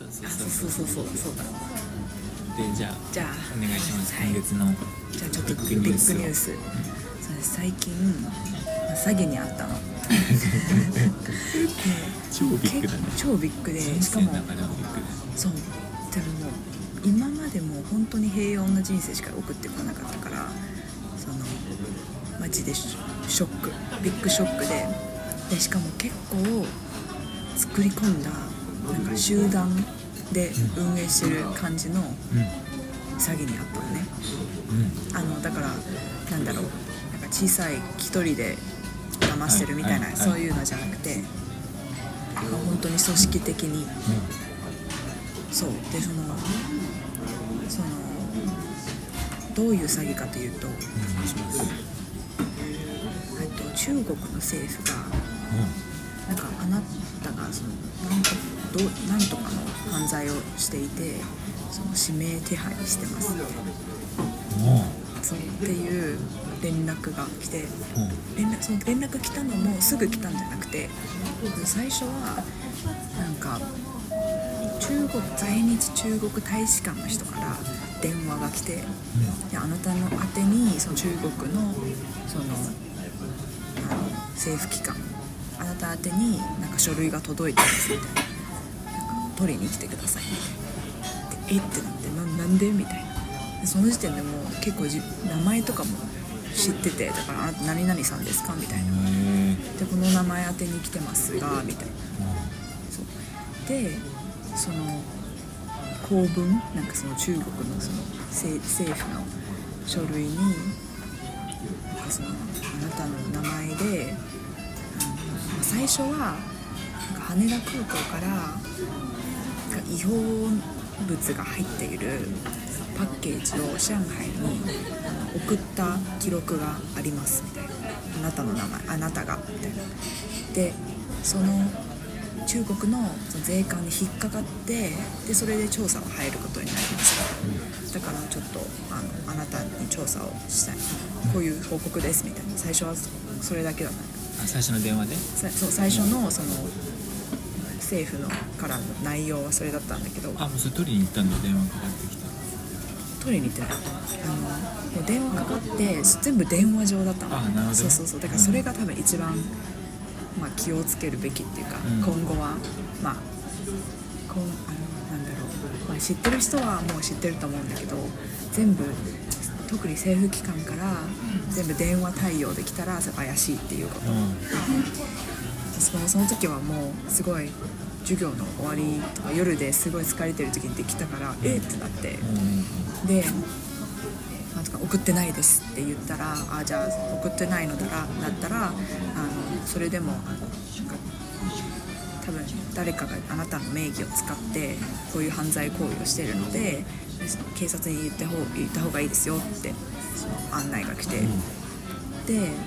そうそうあそうそうそうそう。そうだでじゃあじゃあお願いします、はい今月のじゃあちょっとビビッグニュース。をースそうです。最近まあ詐欺にあったの。で 超ビッグだね。結超ビッグで人しかもそうでももう今までも本当に平穏な人生しか送ってこなかったからそのマジでショショック。ビッグショックで。でしかも結構作り込んだなんか集団で運営してる感じのうん詐欺にあったのね。うん。あのだからなんだろう。なんか小さい一人で騙してるみたいな、はいはいはいそういうのじゃなくて、まあ本当に組織的に。そう。でそのそのどういう詐欺かというと、えっと、中国の政府がなんなたがそのなんかどなんとかの犯罪をしていてその指名手配してます。うんそうっていう連絡が来て連絡その連絡来たのもすぐ来たんじゃなくて最初はなんか中国在日中国大使館の人から電話が来てであなたの宛てにその中国のそのあの政府機関宛てになんか書類が届いてますみたいななんか取りに来てくださいみたいなえってなってななんでみたいなその時点でもう結構じ名前とかも知っててだからあなた何々さんですかみたいなでこの名前宛てに来てますがみたいなそうでその公文なんかその中国のその政府の書類になんかそのあなたの名前で最初は羽田空港から違法物が入っているパッケージを上海に送った記録がありますみたいな。あなたの名前あなたがみたいな。でその中国の税関に引っかかってでそれで調査が入ることになりました。だからちょっとあのあなたに調査をしたい。こういう報告ですみたいな。最初はそれだけだった。最初の電話で？さそう最初のその政府のからの内容はそれだったんだけど。あもうそれ取りに行ったんだ電話かかってきた取りに行ってない。あのもう電話かかって全部電話上だったの。あなるほどそうそうそう。だからそれが多分一番、まあ、気をつけるべきっていうか、うん。今後はまあこんあのなんだろう、まあ、知ってる人はもう知ってると思うんだけど全部特に政府機関から全部電話対応できたら怪しいっていうこと、うん。そのその時はもうすごい授業の終わりとか夜ですごい疲れてる時にできたからえ？っってなって。うん。でなんとか送ってないですって言ったらあじゃあ送ってないのだらだったらあのそれでも多分誰かがあなたの名義を使ってこういう犯罪行為をしているので警察に言ってほ言った方がいいですよってその案内が来て、で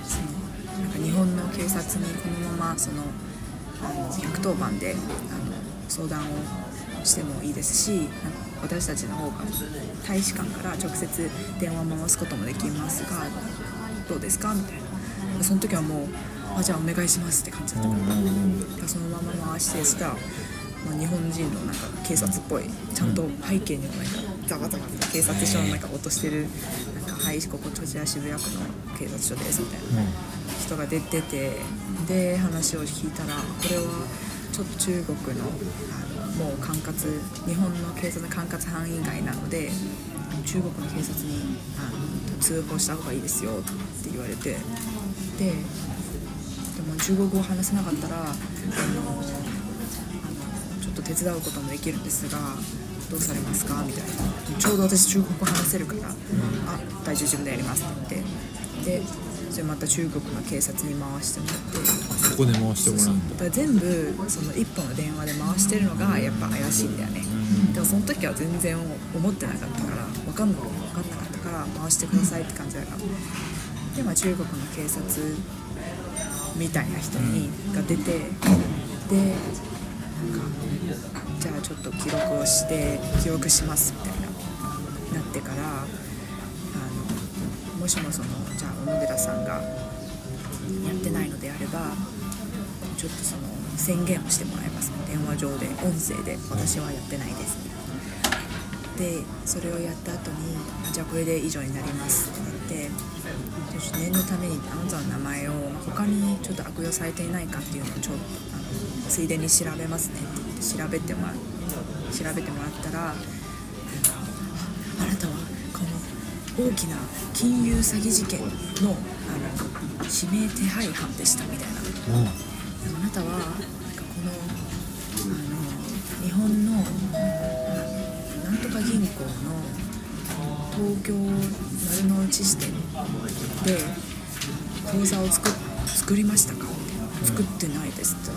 そのなんか日本の警察にこのままそのあの110番であの相談をしてもいいですしなんか私たちの方から大使館から直接電話を回すこともできますがどうですか？みたいな。その時はもうあじゃあお願いしますって感じだったうんから,、うん。うんそのまま回してそしたら、まあ、日本人のなんか警察っぽいちゃんと背景にもなんかザ警察署のなんか落としてるなんか「はいこここちら渋谷区の警察署です」みたいな。人が出ててで話を聞いたらこれはちょっと中国のあのもう管轄日本の警察の管轄範囲外なので中国の警察にあの通報した方がいいですよって言われてででも中国語を話せなかったらあのちょっと手伝うこともできるんですがどうされますか？みたいな。ちょうど私中国語話せるから、あ大丈夫自分でやりますって言って。でそれまた中国の警察に回してもらって。そこで回してもらうんだ。だから全部その一本の電話で回してるのがやっぱ怪しいんだよね、でもその時は全然思ってなかったから分かんな分かんなかったから回してくださいって感じだから。で、まあ、中国の警察みたいな人にが出てでじゃあちょっと記録をして記録しますみたいななってからあのもしもそのじゃあ小野寺さんがやってないのであればちょっとその宣言をしてもらいます。電話上で音声で私はやってないです。でそれをやった後にじゃあこれで以上になりますってなって念のためにあなたの名前を他にちょっと悪用されていないかっていうのをちょっとついでに調べますね。って調べてもら調べてもらったらなんかあなたはこの大きな金融詐欺事件のあの指名手配犯でしたみたいな。うん。あなたはなんかこのあの日本のななんとか銀行の東京丸の内支店で口座を作っ作りましたか？作ってないですって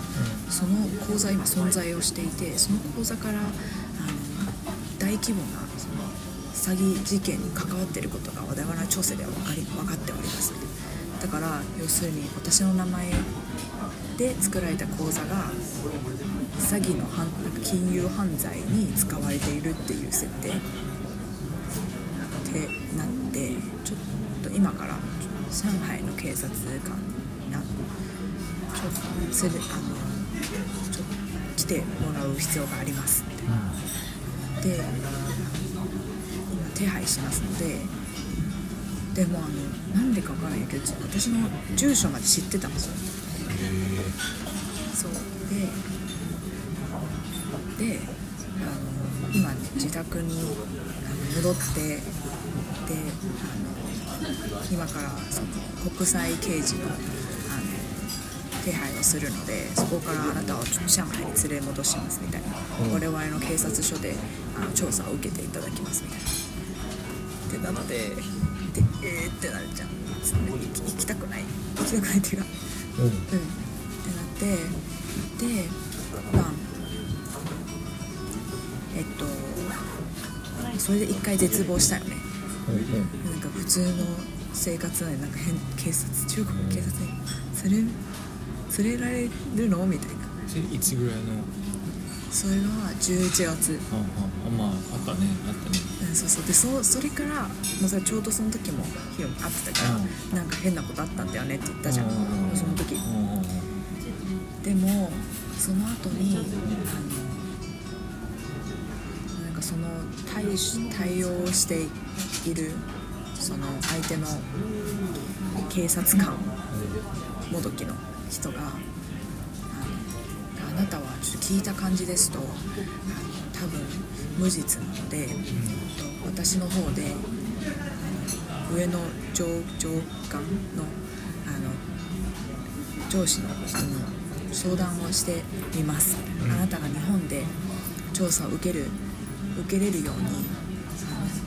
その口座今存在をしていてその口座からあの大規模なその詐欺事件に関わっていることが我々の調査では分かり分かっております。だから要するに私の名前で作られた口座が詐欺の犯金融犯罪に使われているっていう設定。ってなってちょっと今から上海の警察官になちょっとそれあのと来てもらう必要があります。ってで今手配しますのででもあのなんでかわからないけど私の住所まで知ってたんですよ。そう。でであの今自宅に戻ってであの今からその国際刑事の手配をするのでそこからあなたを上海に連れ戻しますみたいな、うん。我々の警察署であの調査を受けていただきますみたいな。でなのででえーってなるじゃん。行き行きたくない。行きたくないっていうか。うん。うん。ってなってでまあえっとそれで一回絶望したよね。うんなんか普通の生活なんか変警察中国の警察に連れ連れられるの？みたいな。それいつぐらいの？それが11月。ああまああったね。あったね。うんそうそう。でそそれからもうさちょうどその時もヒロに会ってたから、なんか変なことあったんだよねって言ったじゃん、その時。でもその後にあのなんかその対し対応をしているその相手の警察官もどきの人があなたはちょっと聞いた感じですと多分無実なので、私の方で上の上上官のあの上司の人に相談をしてみます、あなたが日本で調査を受ける受けれるように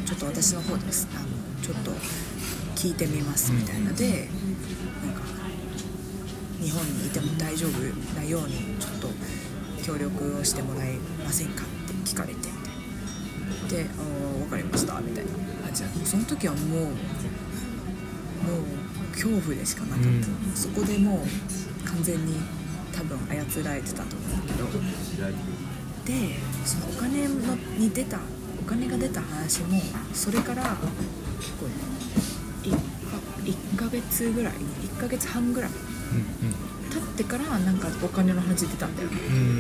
ちょっと私の方です。あのちょっと聞いてみますみたいな。でようにちょっと協力をしてもらえませんかって聞かれてみたいなで「あー分かりました」みたいな。感じだその時はもうもう恐怖でしかなか。った、うんそこでもう完全に多分操られてたと思うんだけどでそのお金のに出たお金が出た話もそれから結構1か1ヶ月ぐらい1ヶ月半ぐらい。経ってからなんかお金の話出たんだよね。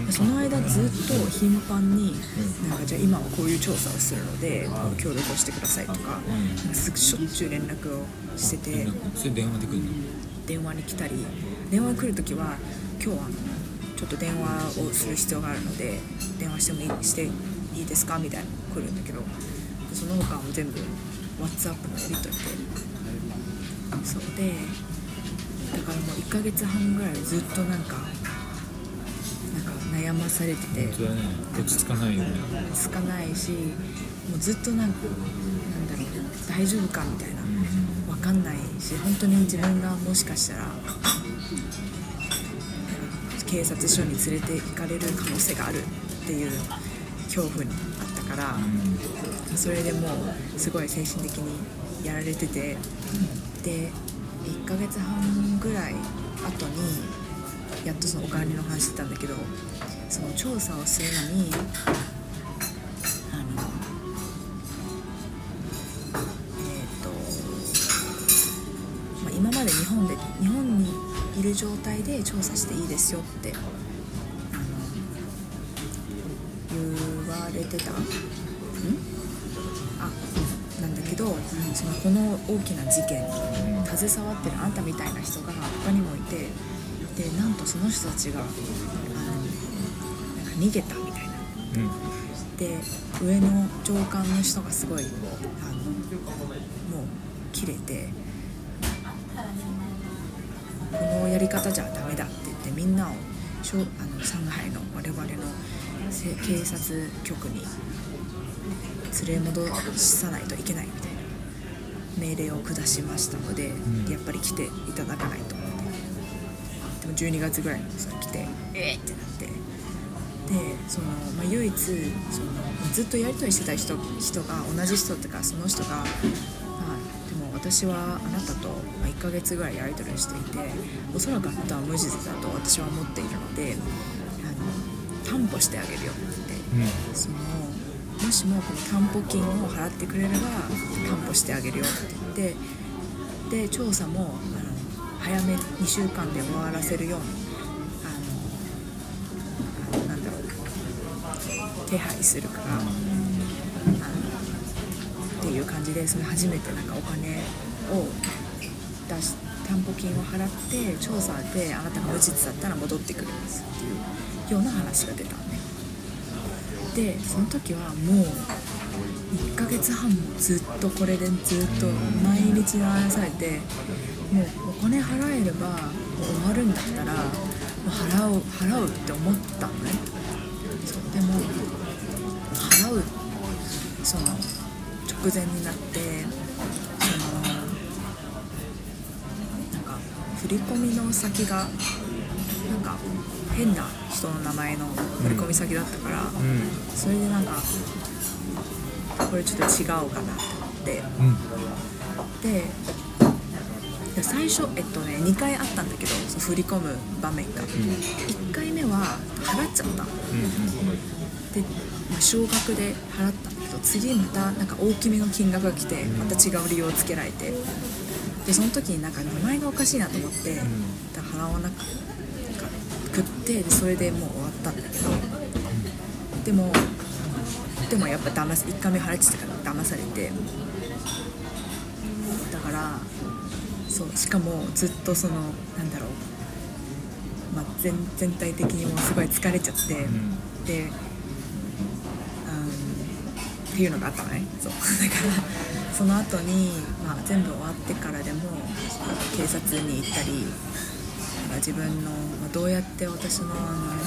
うん。その間ずっと頻繁になんかじゃあ今はこういう調査をするので協力をしてくださいとかすぐしょっちゅう連絡をしててそれ電話で来るの？電話に来たり電話に来る時は今日はちょっと電話をする必要があるので電話してもいいしていいですかみたいなの来るんだけどその他はもう全部 WhatsApp のやり取りで。そう。でだからもう1ヶ月半ぐらいずっとなんかなんか悩まされてて。ね。落ち着かないよね。つかないしもうずっとなんかなんだろう大丈夫かみたいな。わかんないし本当に自分がもしかしたら警察署に連れて行かれる可能性があるっていう恐怖にあったからそれでもうすごい精神的にやられてて。で1ヶ月半ぐらい後にやっとそのお金の話してたんだけどその調査をするのにあのえっ、ー、と、まあ、今まで日本で日本にいる状態で調査していいですよって言われてた？ん？そのこの大きな事件に携わってるあんたみたいな人が他にもいてでなんとその人たちがあのなんか逃げたみたいな。うん。で上の上官の人がすごいあのもう切れてこのやり方じゃダメだって言ってみんなをしょあの上海の我々のせ警察局に連れ戻さないといけないみたいな命令を下しましたので、ん。やっぱり来ていただかないと思って。でも12月ぐらいに来て。えー、ってなって。でその、まあ、唯一そのずっとやり取りしてた人人が同じ人とかその人が、まあ、でも私はあなたとまあ1ヶ月ぐらいやり取りをしていておそらくあなたは無実だと私は思っているのであの担保してあげるよって言って。うん。そのもしもこの担保金を払ってくれれば担保してあげるよって言ってで調査もあの早め2週間で終わらせるようにあのあのなんだろう手配するから、あのっていう感じでそれ初めてなんかお金を出し担保金を払って調査であなたが無実だったら戻ってくるんですっていうような話が出たのね。でその時はもう1ヶ月半もずっとこれでずっと毎日流されてもうお金払えれば終わるんだったらもう払う払うって思ったのねそうでも払うその直前になってそのなんか振り込みの先がなんか変な人の名前の振り込み先だったから、うんそれでなんかこれちょっと違うかなと思って。うん。でで最初えっとね2回あったんだけどその振り込む場面が、1回目は払っちゃった。ので、まあ、少額で払ったんだけど次またなんか大きめの金額が来てまた違う理由をつけられて。でその時になんか名前がおかしいなと思って、だから払わなくってでそれでもう終わった。んだけどでもでもやっぱ騙す1回目払っちゃったから騙されて。だからそうしかもずっとそのなんだろう、まあ、全全体的にもうすごい疲れちゃって、ん。で、うん、っていうのがあったのね。そう。だからその後にまあ、全部終わってからでも警察に行ったりなんか自分の、まあ、どうやって私のあの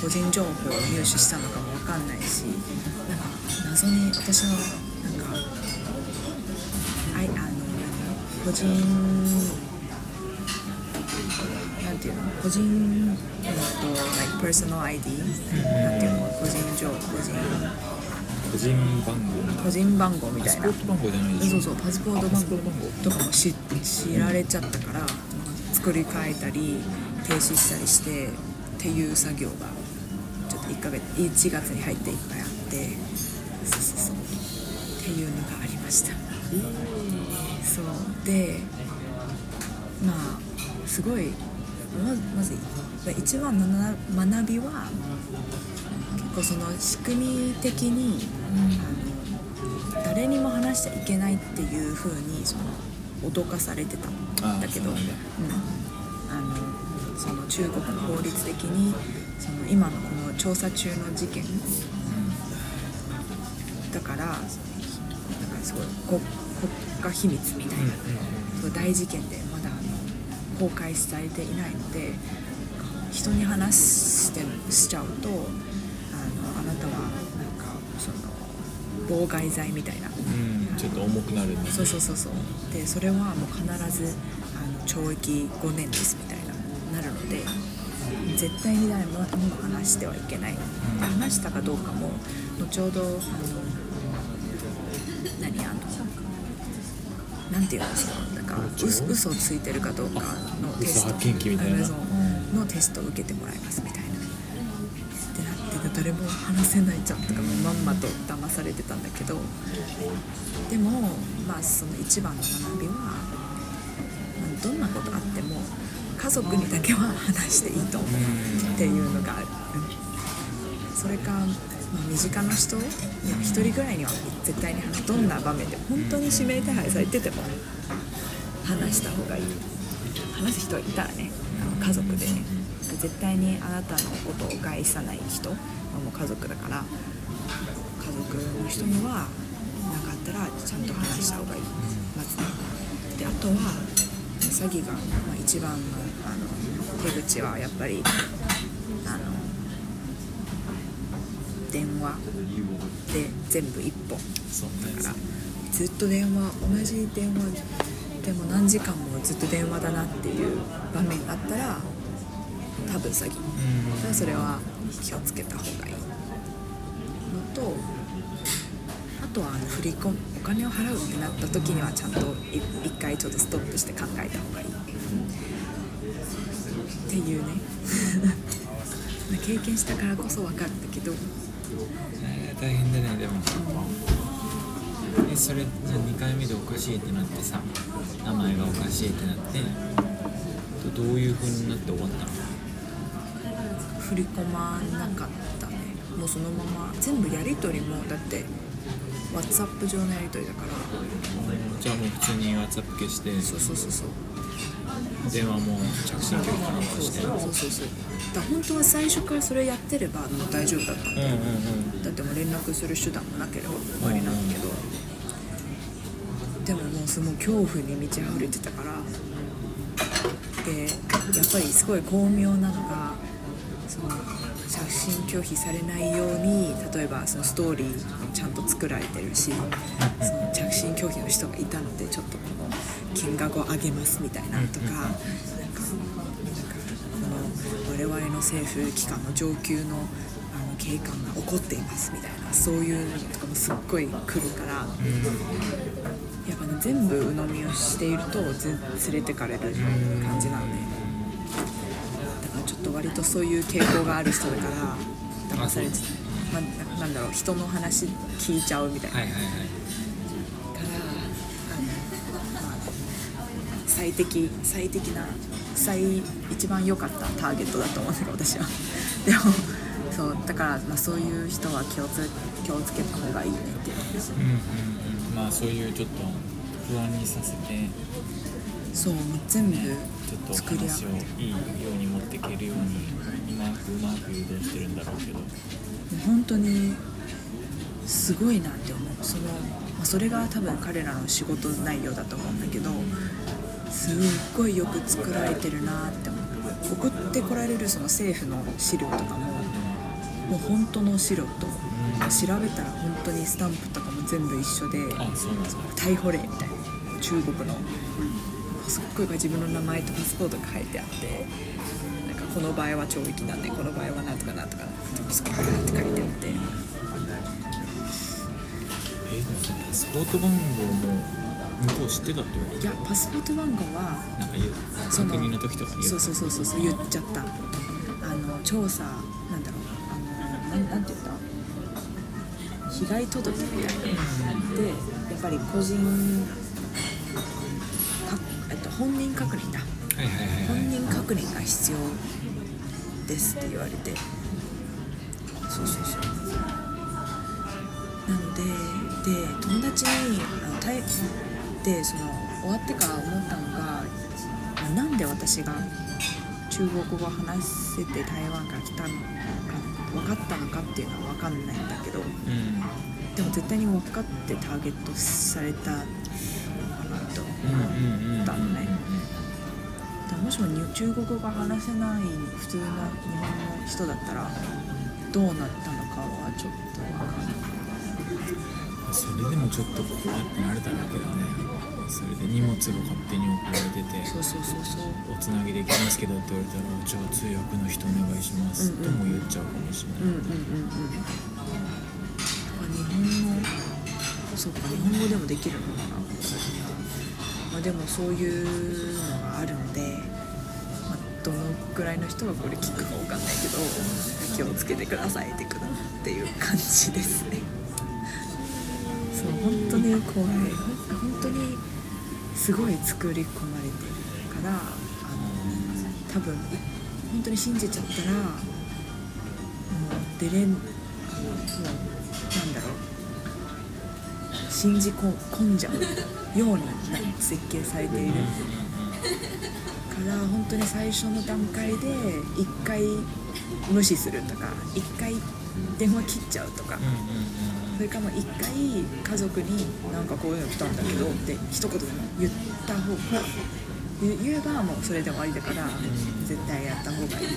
個人情報を入手したのかも分かんないしなんか謎に私のなんかあいあの何個人なんていうの個人えっと like personal ID なんていうの個人情個人個人番号個人番号みたいな。パスポート番号じゃないそうそうパスポートパス番号ポート番号。とかも知知られちゃったから作り変えたり停止したりしてっていう作業がちょっと1ヶ月1月に入っていっぱいあってそうそうそう。っていうのがありました。そう。でまあすごいままず一番のな学びは結構その仕組み的に、あの誰にも話しちゃいけないっていう風にその脅かされてた。んだけどうなんあのその中国の法律的にその今のこの調査中の事件。だからなんかすごい国国家秘密みたいな、大事件でまだ公開されていないので人に話してしちゃうとあのあなたはなんかその妨害罪みたいな。うんちょっと重くなるんでそうそうそうそう。でそれはもう必ずあの懲役5年ですみたいななるので絶対に誰も話してはいけない、で話したかどうかも後ほどあの何あのなんていうんですか？なんか嘘嘘をついてるかどうかのテスト。のテストを受けてもらいますみたいな誰も話せないじゃんとかもうまんまと騙されてたんだけどでもまあその一番の学びはまあどんなことあっても家族にだけは話していいと思うっていうのがある、それかまあ、身近な人いや一人ぐらいには絶対に話どんな場面で本当に指名手配されてても話した方がいい。話す人いたらねあの家族で。ね絶対にあなたのことを害さない人。もう家族だから家族の人にはなかったらちゃんと話した方がいい。まずね。であとは詐欺が、まあ、一番のあの手口はやっぱりあの電話で全部一本。だからずっと電話同じ電話でも何時間もずっと電話だなっていう場面があったら多分詐欺。だからそれは気をつけた方がいい。のとあとはあの振り込むお金を払うってなった時にはちゃんとい一回ちょっとストップして考えた方がいい。っていうね。まあ経験したからこそ分かるんだけどえー大変だねでも。えそれじゃあ2回目でおかしいってなってさ名前がおかしいってなってどどういう風になって終わったの？振り込まなかったね。もうそのまま全部やり取りもだって WhatsApp 上のやり取りだから。じゃあもう普通に WhatsApp 消して。そうそうそうそう。電話も着信拒否かなんかして。そうそうそう。だ本当は最初からそれやってればもう大丈夫だったうんうんうん。だってもう連絡する手段もなければ終わりなんだけど。でももうその恐怖に満ち溢れてたから。でやっぱりすごい巧妙なのがその着信拒否されないように例えばそのストーリーもちゃんと作られてるしその着信拒否の人がいたのでちょっとこの金額を上げますみたいなのとかなんかこの我々の政府機関の上級のあの警官が怒っていますみたいなそういうのとかもすっごい来るからやっぱね全部鵜呑みをしているとぜ連れてかれる感じ割とそういう傾向がある人だから騙されてまあ、なんだろう人の話聞いちゃうみたいな、はいはいはい。からあの、まあ、最適最適な最一番良かったターゲットだと思うんだけど私は。でもそうだから、まあ、そういう人は気をつ気をつけた方がいいねっていう。うんうんうん。まあそういうちょっと不安にさせてそう全部作り上げて。いいように持っていけるようにうまくうまく誘導してるんだろうけど本当にすごいなって思う。その、まあ、それが多分彼らの仕事内容だと思うんだけどすっごいよく作られてるなって思う。送ってこられるその政府の資料とかももう本当の資料と調べたら本当にスタンプとかも全部一緒で逮捕令みたいな。中国のすっごい自分の名前とパスポートが書いてあってなんかこの場合は懲役なんでこの場合はなんとかなんとかすっごいって書いてあって。えパスポート番号も向こう知ってたってこといやパスポート番号はなんか言う。確認の時とかに言そう。そうそうそうそう言っちゃった。あの調査なんだろうあのなんなんて言った？被害届みたいなでやっぱり個人確認だ。はいはいはいはい。本人確認が必要ですって言われて。そうそうそう。なのでで友達にあのタイでその終わってから思ったのがなんで私が中国語を話せて台湾から来たのか分かったのかっていうのは分かんないんだけどうん。でも絶対に分かってターゲットされたのかなとうんうんうんうんだももしもに中国語が話せない普通の日本の人だったらどうなったのかはちょっと分かんない。それでもちょっと怖ってなれただけだねそれで荷物が勝手に送られててそうそうそうそう。おつなぎできますけどって言われたらじゃあ通訳の人お願いします、うんうん。とも言っちゃうかもしれない、うんうんうんうん日本語？そうか日本語でもできるのかな。まあでもそういうのがあるので、まあ、どのくらいの人がこれ聞くかわかんないけど気をつけてくださいってくだっていう感じですね。そう本当に怖い。本当にすごい作り込まれてるからあの多分本当に信じちゃったらもう出れんなんだろう。信じ 込んじゃう。ように設計されている。から本当に最初の段階で1回無視するとか1回電話切っちゃうとかそれかも1回家族になんかこういうの来たんだけどって一言でも言った方が言言えばもうそれで終わりだから絶対やった方がいい。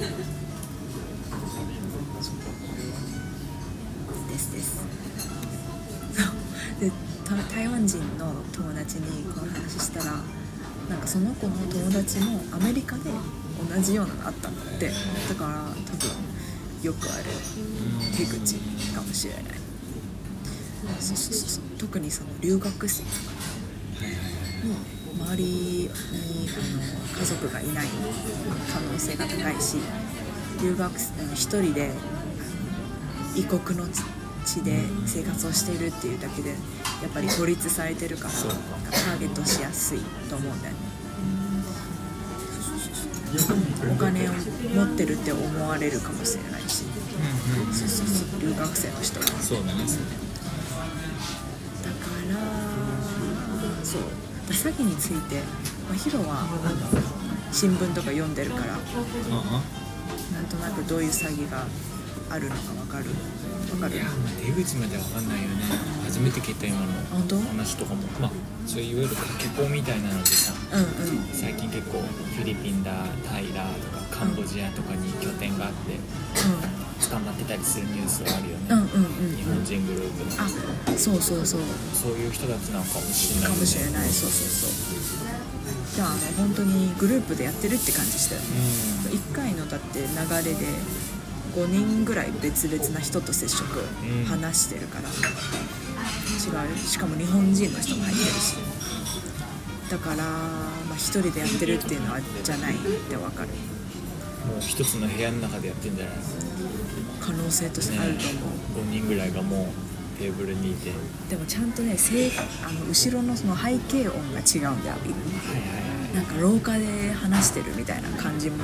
ですです台湾人の友達にこの話したらなんかその子の友達もアメリカで同じようなのあったんだって。だから多分よくある手口かもしれない。そうそうそう。特にその留学生とかはいはいはいの周りにあの家族がいない可能性が高いし留学生の一人で異国の地で生活をしているっていうだけでやっぱり孤立されてるからターゲットしやすいと思うんだよね。お金を持ってるって思われるかもしれないし。うんうんそうそうそう留学生の人はそうだね。だからそう。詐欺について、まあ、ヒロは新聞とか読んでるからあなんとなくどういう詐欺があるのか分かる分かる。あいやまあ手口までわかんないよね。初めて聞いた今の話とかも。まあそういういわゆるかけ子みたいなのでさうんうん。最近結構フィリピンだタイだとかカンボジアとかに拠点があって捕まってたりするニュースはあるよね、うんうんうんうん。日本人グループの。あそうそうそう。そういう人たちなんかもしれないかもしれない。そうそうそう。じゃああの本当にグループでやってるって感じしたよね。う1回のだって流れで5人ぐらい別々な人と接触、ん。話してるから。違う？しかも日本人の人も入ってるし。だから、まあ、1人でやってるっていうのはじゃないってわかる。んもう一つの部屋の中でやってんじゃない？可能性としてあると思う、5人ぐらいがもうテーブルにいて。でもちゃんとねせいあの後ろのその背景音が違うんだよはいはいはい。なんか廊下で話してるみたいな感じも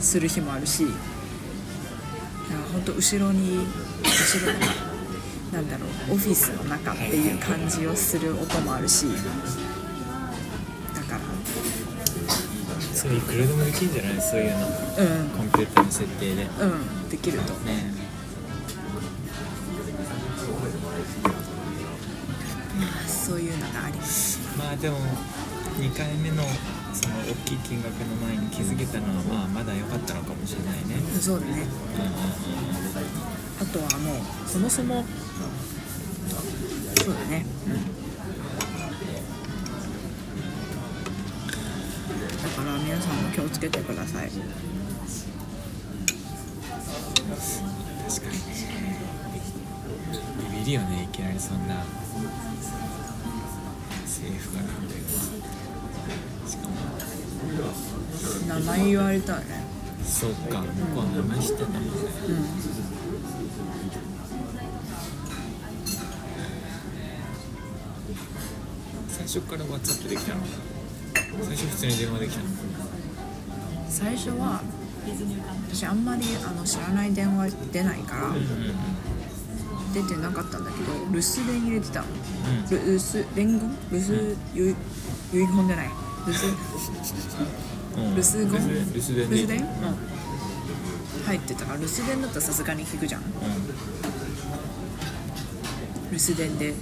する日もあるし本当後ろに後ろになんだろうオフィスの中っていう感じをする音もあるしだから。それいくらでもできるんじゃない？そういうの。うコンピューターの設定で。ねんうんできると。思うそういうのがあります。まあでも2回目のその大きい金額の前に気づけたのはまあまだ良かったのかもしれないね。そうだね。うんうんうんあとはもうそもそもそうだね。だから皆さんも気をつけてください。確かに。ねビビるよねいきなりそんな。政府から名前言われたらね。そっか向こうは名前知ってた。もんねうん。最初から WhatsApp できたの。最初普通に電話できたの。最初は私あんまりあの知らない電話出ないから出てなかったんだけど留守電入れてたの。うん。留留守伝言留守ゆ 遺言じゃない？留守？うん留守言留守電留守電、うん。うん入ってたから留守電だったらさすがに聞くじゃん。う留守電で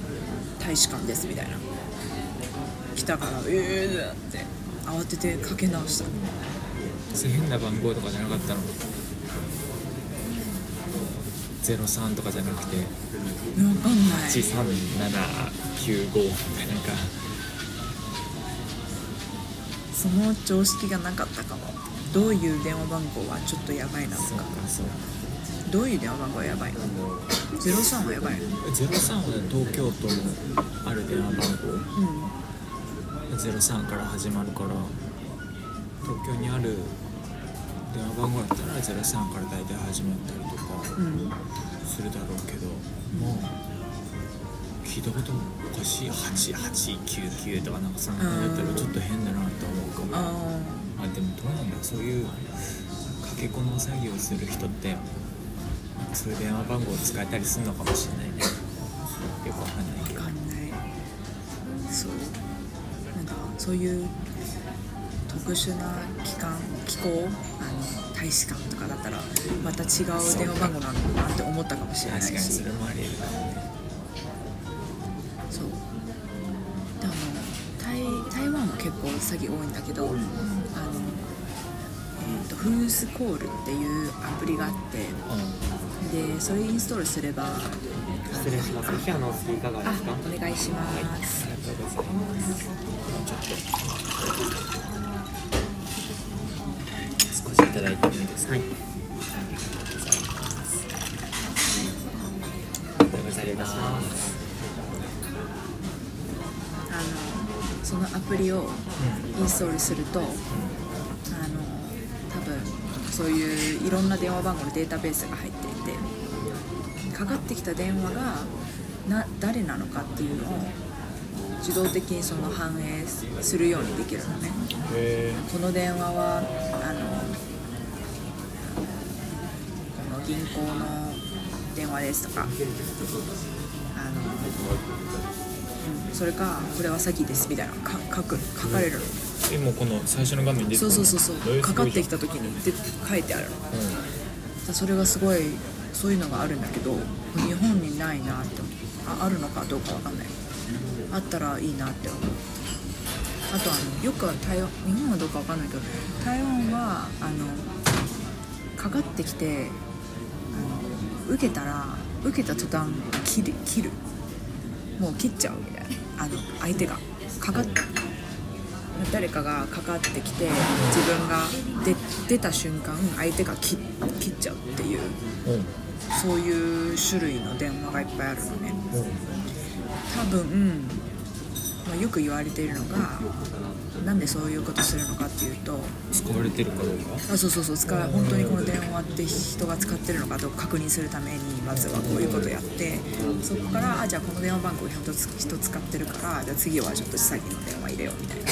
大使館ですみたいな。来たからええーって慌ててかけ直した。変な番号とかじゃなかったの？03とかじゃなくて。分かんない。13795みたいななんかその常識がなかったかも。どういう電話番号はちょっとやばいなとか。そうかそうどういう電話番号はやばいの？03はやばいの？03は東京都のある電話番号？うん。03から始まるから東京にある電話番号だったら03から大体始まったりとかうん。するだろうけどもう聞いたこともおかしい。8899とかなんかそんな感じだったらちょっと変だなと思うかも。ああでもどうなんだそういうかけ子の作業をする人ってそういう電話番号を使えたりするのかもしれないね。よくわかんないけど。わかんないそうなんかそういう特殊な機関機構あの大使館とかだったらまた違う電話番号なのかなって思ったかもしれない確かにしそれもありえるかもね結構詐欺多いんだけど、あのえー、とフースコールっていうアプリがあってでそれインストールすれば失礼します。ピアノお好きいかがあですか？お願いします、ありがとうございます。ちょっと。少しいただいてもいいですか、はい。ありがとうございます。あそのアプリをインストールするとあの多分そういういろんな電話番号のデータベースが入っていてかかってきた電話がな誰なのかっていうのを自動的にその反映するようにできるのね。へこの電話はあのこの銀行の電話ですとかあの、うん、それかこれは詐欺ですみたいなのか書く書かれる。の、えもうこの最初の画面に出てそうそうそうそう。えーかかってきすた時にで書いてある。のうん。それがすごいそういうのがあるんだけど日本にないなって思う。ああるのかどうかわかんない。あったらいいなって思う。あとあのよく台湾日本はどうかわかんないけど台湾はあのかかってきてあの受けたら受けた途端切る切る。もう切っちゃうみたいなあの相手がかかっ誰かがかかってきて自分が出出た瞬間相手が切切っちゃうっていううん。そういう種類の電話がいっぱいあるのね。うん。多分、まあ、よく言われているのがなんでそういうことするのかっていうと使われてるかどうか？あそうそうそう使う本当にこの電話って人が使ってるのかどうか確認するためにまずはこういうことやってそこからあじゃあこの電話番号人つ人使ってるからじゃあ次はちょっと詐欺の電話入れようみたいな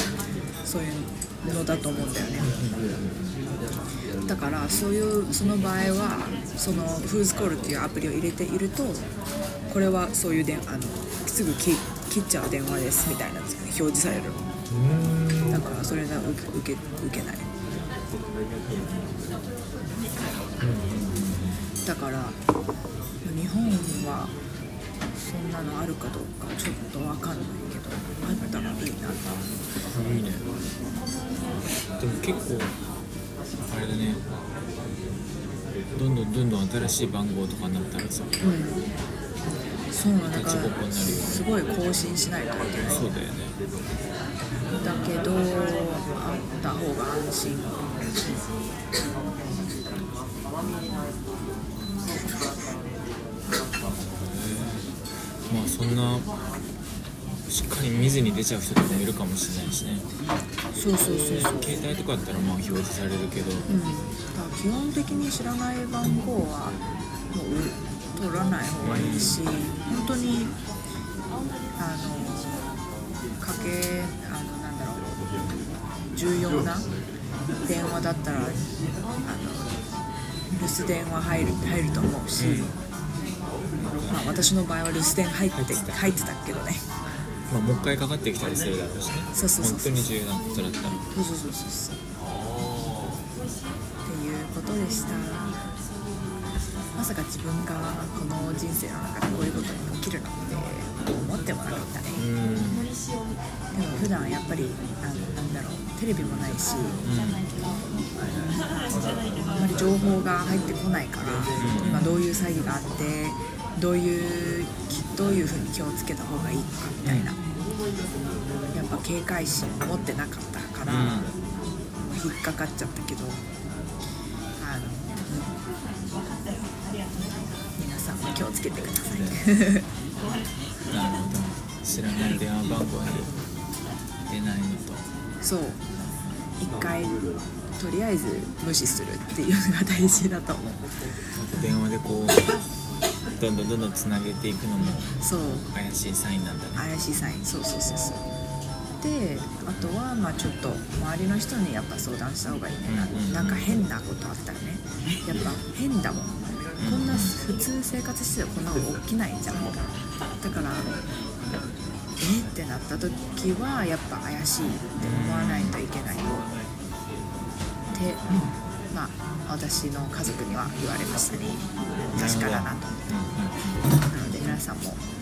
そういうのだと思うんだよね。だからそういうその場合はそのフーズコールっていうアプリを入れているとこれはそういう電あのすぐ切切っちゃう電話ですみたいなのが表示されるだからそれが受け受け受けない。だから日本はそんなのあるかどうかちょっと分かんないけどあったらいいなと。いいね。でも結構あれだね。どんどんどんどん新しい番号とかになったらさうんそうなんだかすごい更新しないといけない。そうだよねだけどあった方が安心まあそんなしっかり見ずに出ちゃう人とかもいるかもしれないしね。そうそうそうそう。携帯とかだったらまあ表示されるけど。うん、だから基本的に知らない番号はもう取らない方がいいし本当にあのかけあのなんだろう重要な電話だったらあの留守電は入る入ると思うし、まあ、私の場合は留守電入って入ってた。けどね。まあもう一回かかってきたりするだろうしね。そうそうそう本当に重要なことだったら。そうそうそうそう。そうっていうことでした。まさか自分がこの人生の中でこういうことに起きるなんて思ってもなかったね。うん。でも普段やっぱりあのなんだろうテレビもないしあんまり情報が入ってこないから今どういう詐欺があってどういうきどういうふうに気をつけた方がいいのかみたいな。やっぱ警戒心を持ってなかったから、うん。引っかかっちゃったけどつけてください。なるほど。知らない電話番号に出ないのと。そう。一回とりあえず無視するっていうのが大事だと思う。電話でこうどんどんどんどんつなげていくのもそう。怪しいサインなんだね。怪しいサイン。そうそうそうそう。であとはまあちょっと周りの人にやっぱ相談した方がいいね、うんうん。なんか変なことあったらね。やっぱ変だもんこんな普通生活してたらこんなの起きないじゃん。だからえってなった時はやっぱ怪しいって思わないといけないよ。ってまあ私の家族には言われましたね。確かだなと。うんうん